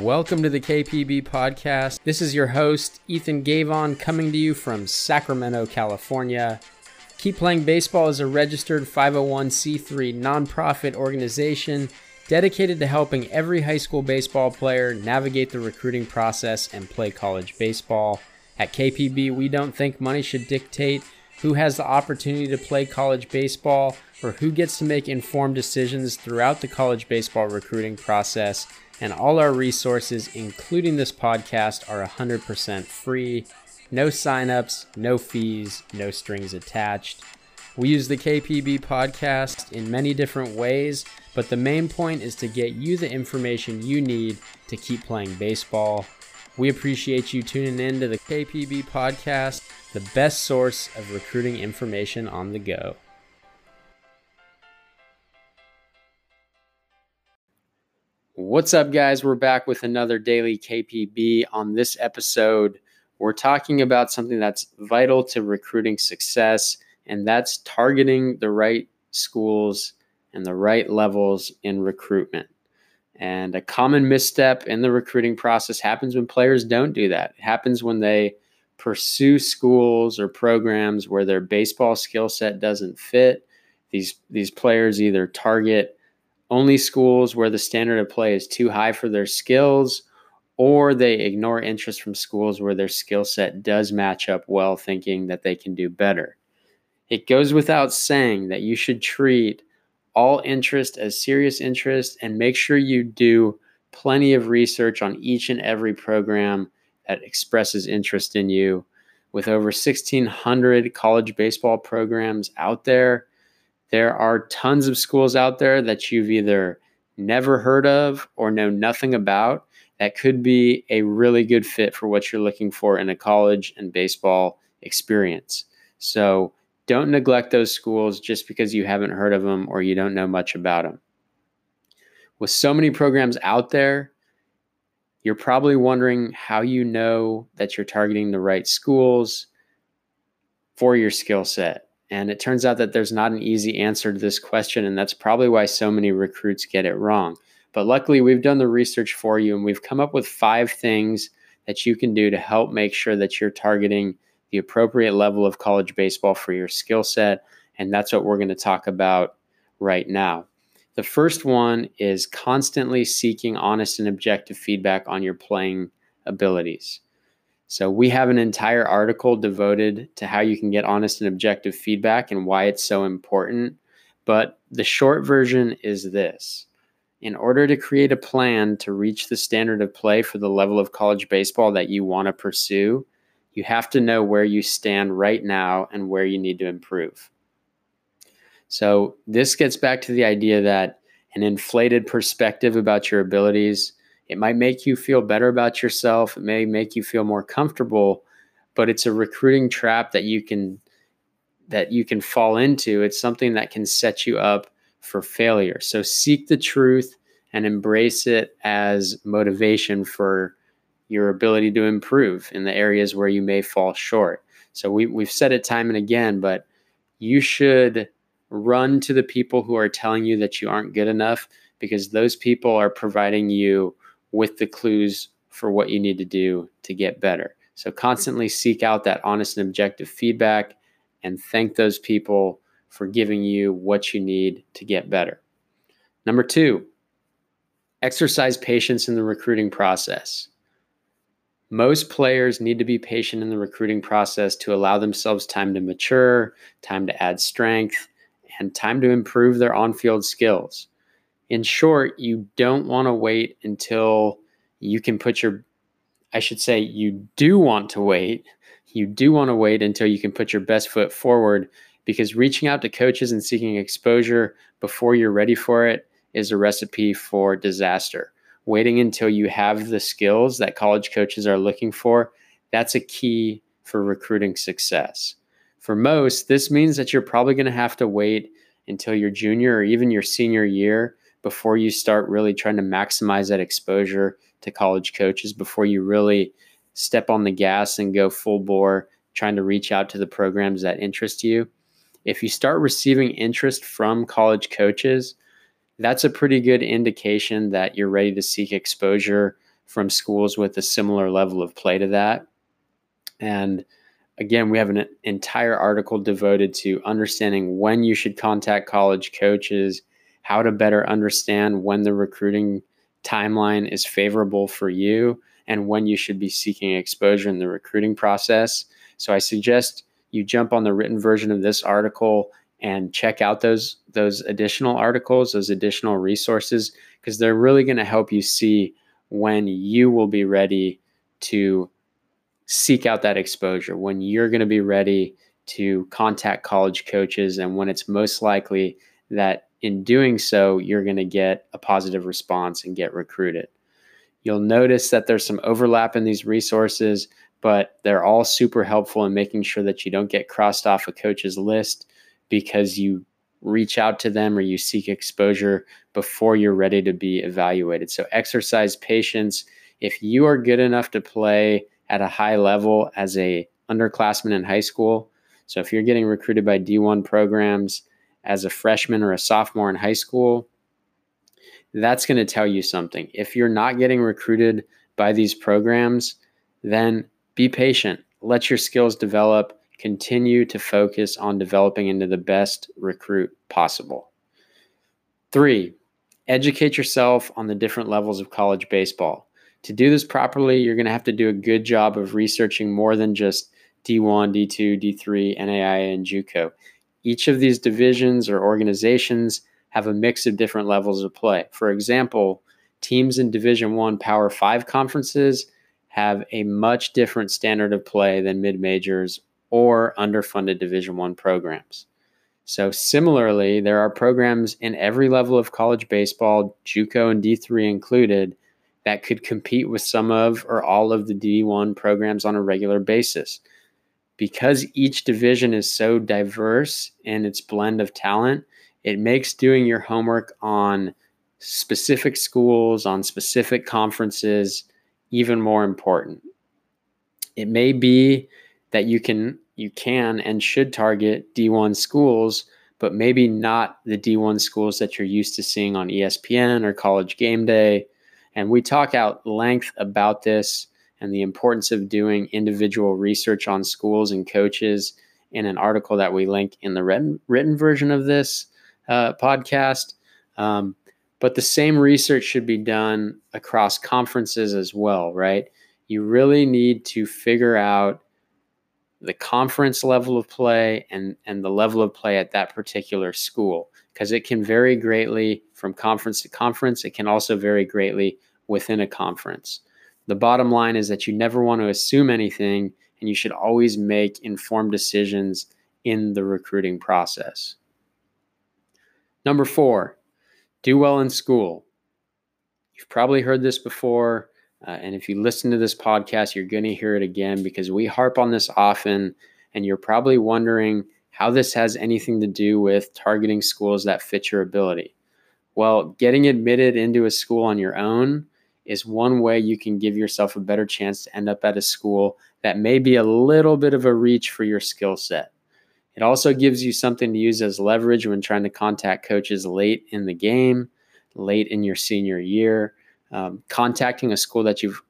Welcome to the KPB podcast. This is your host, Ethan Gavon, coming to you from Sacramento, California. Keep Playing Baseball is a registered 501c3 nonprofit organization dedicated to helping every high school baseball player navigate the recruiting process and play college baseball. At KPB, we don't think money should dictate who has the opportunity to play college baseball or who gets to make informed decisions throughout the college baseball recruiting process and all our resources, including this podcast, are 100% free. No signups, no fees, no strings attached. We use the KPB podcast in many different ways, but the main point is to get you the information you need to keep playing baseball. We appreciate you tuning in to the KPB podcast, the best source of recruiting information on the go. What's up, guys? We're back with another daily KPB. On this episode, we're talking about something that's vital to recruiting success, and that's targeting the right schools and the right levels in recruitment. And a common misstep in the recruiting process happens when players don't do that. It happens when they pursue schools or programs where their baseball skill set doesn't fit. These these players either target only schools where the standard of play is too high for their skills, or they ignore interest from schools where their skill set does match up well, thinking that they can do better. It goes without saying that you should treat all interest as serious interest and make sure you do plenty of research on each and every program that expresses interest in you. With over 1,600 college baseball programs out there, there are tons of schools out there that you've either never heard of or know nothing about that could be a really good fit for what you're looking for in a college and baseball experience. So don't neglect those schools just because you haven't heard of them or you don't know much about them. With so many programs out there, you're probably wondering how you know that you're targeting the right schools for your skill set. And it turns out that there's not an easy answer to this question. And that's probably why so many recruits get it wrong. But luckily, we've done the research for you and we've come up with five things that you can do to help make sure that you're targeting the appropriate level of college baseball for your skill set. And that's what we're going to talk about right now. The first one is constantly seeking honest and objective feedback on your playing abilities. So, we have an entire article devoted to how you can get honest and objective feedback and why it's so important. But the short version is this In order to create a plan to reach the standard of play for the level of college baseball that you want to pursue, you have to know where you stand right now and where you need to improve. So, this gets back to the idea that an inflated perspective about your abilities it might make you feel better about yourself. It may make you feel more comfortable, but it's a recruiting trap that you can that you can fall into. It's something that can set you up for failure. So seek the truth and embrace it as motivation for your ability to improve in the areas where you may fall short. So we, we've said it time and again, but you should run to the people who are telling you that you aren't good enough because those people are providing you with the clues for what you need to do to get better. So constantly seek out that honest and objective feedback and thank those people for giving you what you need to get better. Number two, exercise patience in the recruiting process. Most players need to be patient in the recruiting process to allow themselves time to mature, time to add strength, and time to improve their on field skills in short, you don't want to wait until you can put your, I should say, you do want to wait. You do want to wait until you can put your best foot forward because reaching out to coaches and seeking exposure before you're ready for it is a recipe for disaster. Waiting until you have the skills that college coaches are looking for, that's a key for recruiting success. For most, this means that you're probably going to have to wait until your junior or even your senior year before you start really trying to maximize that exposure to college coaches, before you really step on the gas and go full bore trying to reach out to the programs that interest you. If you start receiving interest from college coaches, that's a pretty good indication that you're ready to seek exposure from schools with a similar level of play to that. And again, we have an entire article devoted to understanding when you should contact college coaches, how to better understand when the recruiting timeline is favorable for you, and when you should be seeking exposure in the recruiting process. So I suggest you jump on the written version of this article and check out those those additional articles, those additional resources because they're really going to help you see when you will be ready to seek out that exposure, when you're going to be ready to contact college coaches, and when it's most likely that in doing so, you're going to get a positive response and get recruited. You'll notice that there's some overlap in these resources, but they're all super helpful in making sure that you don't get crossed off a coach's list because you reach out to them or you seek exposure before you're ready to be evaluated. So exercise patience. If you are good enough to play at a high level as a underclassman in high school. So if you're getting recruited by D1 programs as a freshman or a sophomore in high school, that's going to tell you something. If you're not getting recruited by these programs, then be patient. Let your skills develop. Continue to focus on developing into the best recruit possible. Three, educate yourself on the different levels of college baseball to do this properly, you're going to have to do a good job of researching more than just D1, D2, D3, NAIA, and JUCO. Each of these divisions or organizations have a mix of different levels of play. For example, teams in Division 1 Power 5 conferences have a much different standard of play than mid-majors or underfunded Division 1 programs. So similarly, there are programs in every level of college baseball, JUCO and D3 included, that could compete with some of or all of the D1 programs on a regular basis. Because each division is so diverse in its blend of talent, it makes doing your homework on specific schools, on specific conferences, even more important. It may be that you can you can and should target D1 schools, but maybe not the D1 schools that you're used to seeing on ESPN or College Game Day and we talk out length about this and the importance of doing individual research on schools and coaches in an article that we link in the written, written version of this uh, podcast. Um, but the same research should be done across conferences as well, right? You really need to figure out the conference level of play and, and the level of play at that particular school because it can vary greatly from conference to conference. It can also vary greatly within a conference. The bottom line is that you never want to assume anything and you should always make informed decisions in the recruiting process. Number four, do well in school. You've probably heard this before. Uh, and if you listen to this podcast, you're going to hear it again because we harp on this often. And you're probably wondering how this has anything to do with targeting schools that fit your ability. Well, getting admitted into a school on your own is one way you can give yourself a better chance to end up at a school that may be a little bit of a reach for your skill set. It also gives you something to use as leverage when trying to contact coaches late in the game, late in your senior year. Um, contacting a school that you've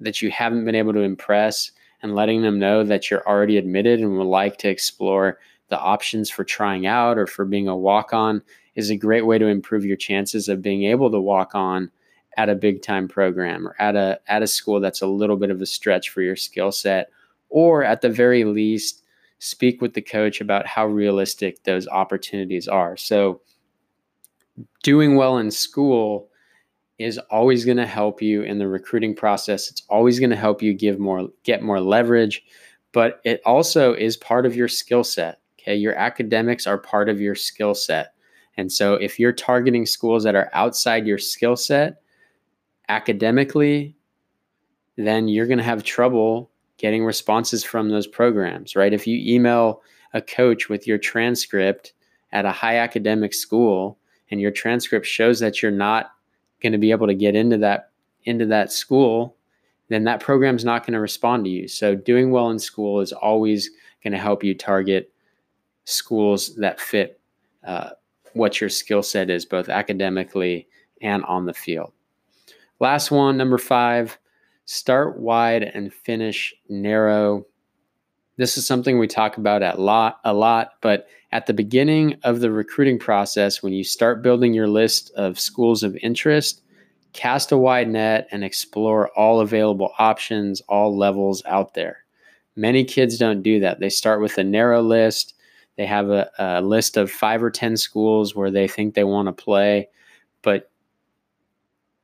that you haven't been able to impress and letting them know that you're already admitted and would like to explore the options for trying out or for being a walk on is a great way to improve your chances of being able to walk on at a big time program or at a at a school that's a little bit of a stretch for your skill set or at the very least speak with the coach about how realistic those opportunities are. So doing well in school is always going to help you in the recruiting process. It's always going to help you give more get more leverage but it also is part of your skill set okay? Your academics are part of your skill set. And so if you're targeting schools that are outside your skill set academically, then you're going to have trouble getting responses from those programs, right? If you email a coach with your transcript at a high academic school and your transcript shows that you're not going to be able to get into that into that school, then that program's not going to respond to you. So doing well in school is always going to help you target schools that fit uh, what your skill set is, both academically and on the field. Last one, number five, start wide and finish narrow. This is something we talk about a lot, a lot, but at the beginning of the recruiting process, when you start building your list of schools of interest, cast a wide net and explore all available options, all levels out there. Many kids don't do that. They start with a narrow list. They have a, a list of five or 10 schools where they think they want to play. But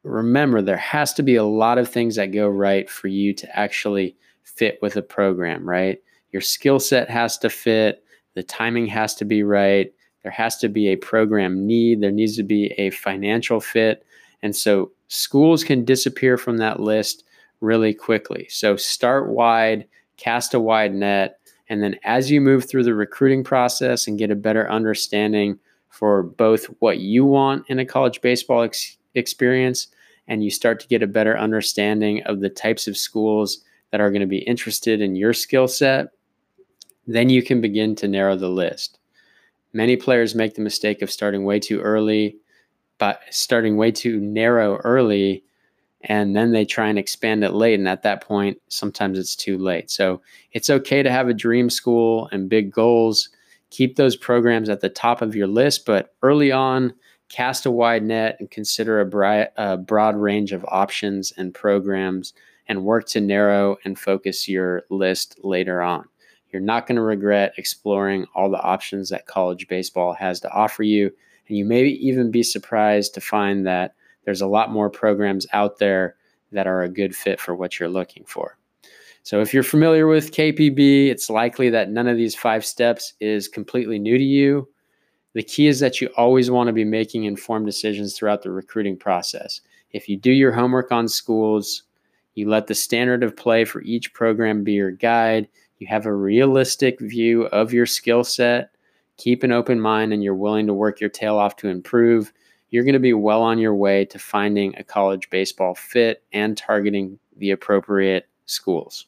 remember, there has to be a lot of things that go right for you to actually fit with a program, right? Your skill set has to fit, the timing has to be right. There has to be a program need. There needs to be a financial fit. And so schools can disappear from that list really quickly. So start wide, cast a wide net, and then as you move through the recruiting process and get a better understanding for both what you want in a college baseball ex- experience and you start to get a better understanding of the types of schools that are going to be interested in your skill set, then you can begin to narrow the list. Many players make the mistake of starting way too early, but starting way too narrow early and then they try and expand it late and at that point sometimes it's too late so it's okay to have a dream school and big goals keep those programs at the top of your list but early on cast a wide net and consider a, bri- a broad range of options and programs and work to narrow and focus your list later on you're not going to regret exploring all the options that college baseball has to offer you and you may even be surprised to find that there's a lot more programs out there that are a good fit for what you're looking for. So, if you're familiar with KPB, it's likely that none of these five steps is completely new to you. The key is that you always want to be making informed decisions throughout the recruiting process. If you do your homework on schools, you let the standard of play for each program be your guide, you have a realistic view of your skill set, keep an open mind, and you're willing to work your tail off to improve, you're going to be well on your way to finding a college baseball fit and targeting the appropriate schools.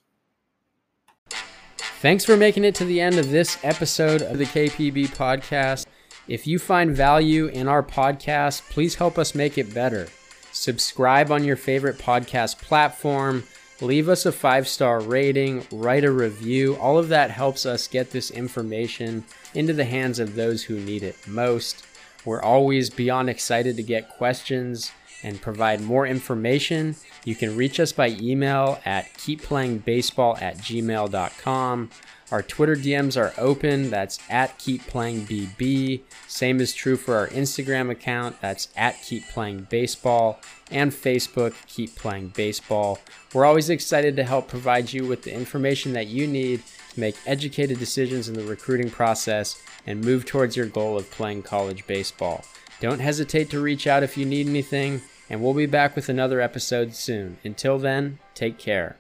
Thanks for making it to the end of this episode of the KPB podcast. If you find value in our podcast, please help us make it better. Subscribe on your favorite podcast platform, leave us a five star rating, write a review. All of that helps us get this information into the hands of those who need it most. We're always beyond excited to get questions and provide more information. You can reach us by email at keepplayingbaseball at gmail.com. Our Twitter DMs are open. That's at keepplayingbb. Same is true for our Instagram account. That's at keepplayingbaseball and Facebook Keep Playing Baseball. We're always excited to help provide you with the information that you need to make educated decisions in the recruiting process and move towards your goal of playing college baseball. Don't hesitate to reach out if you need anything, and we'll be back with another episode soon. Until then, take care.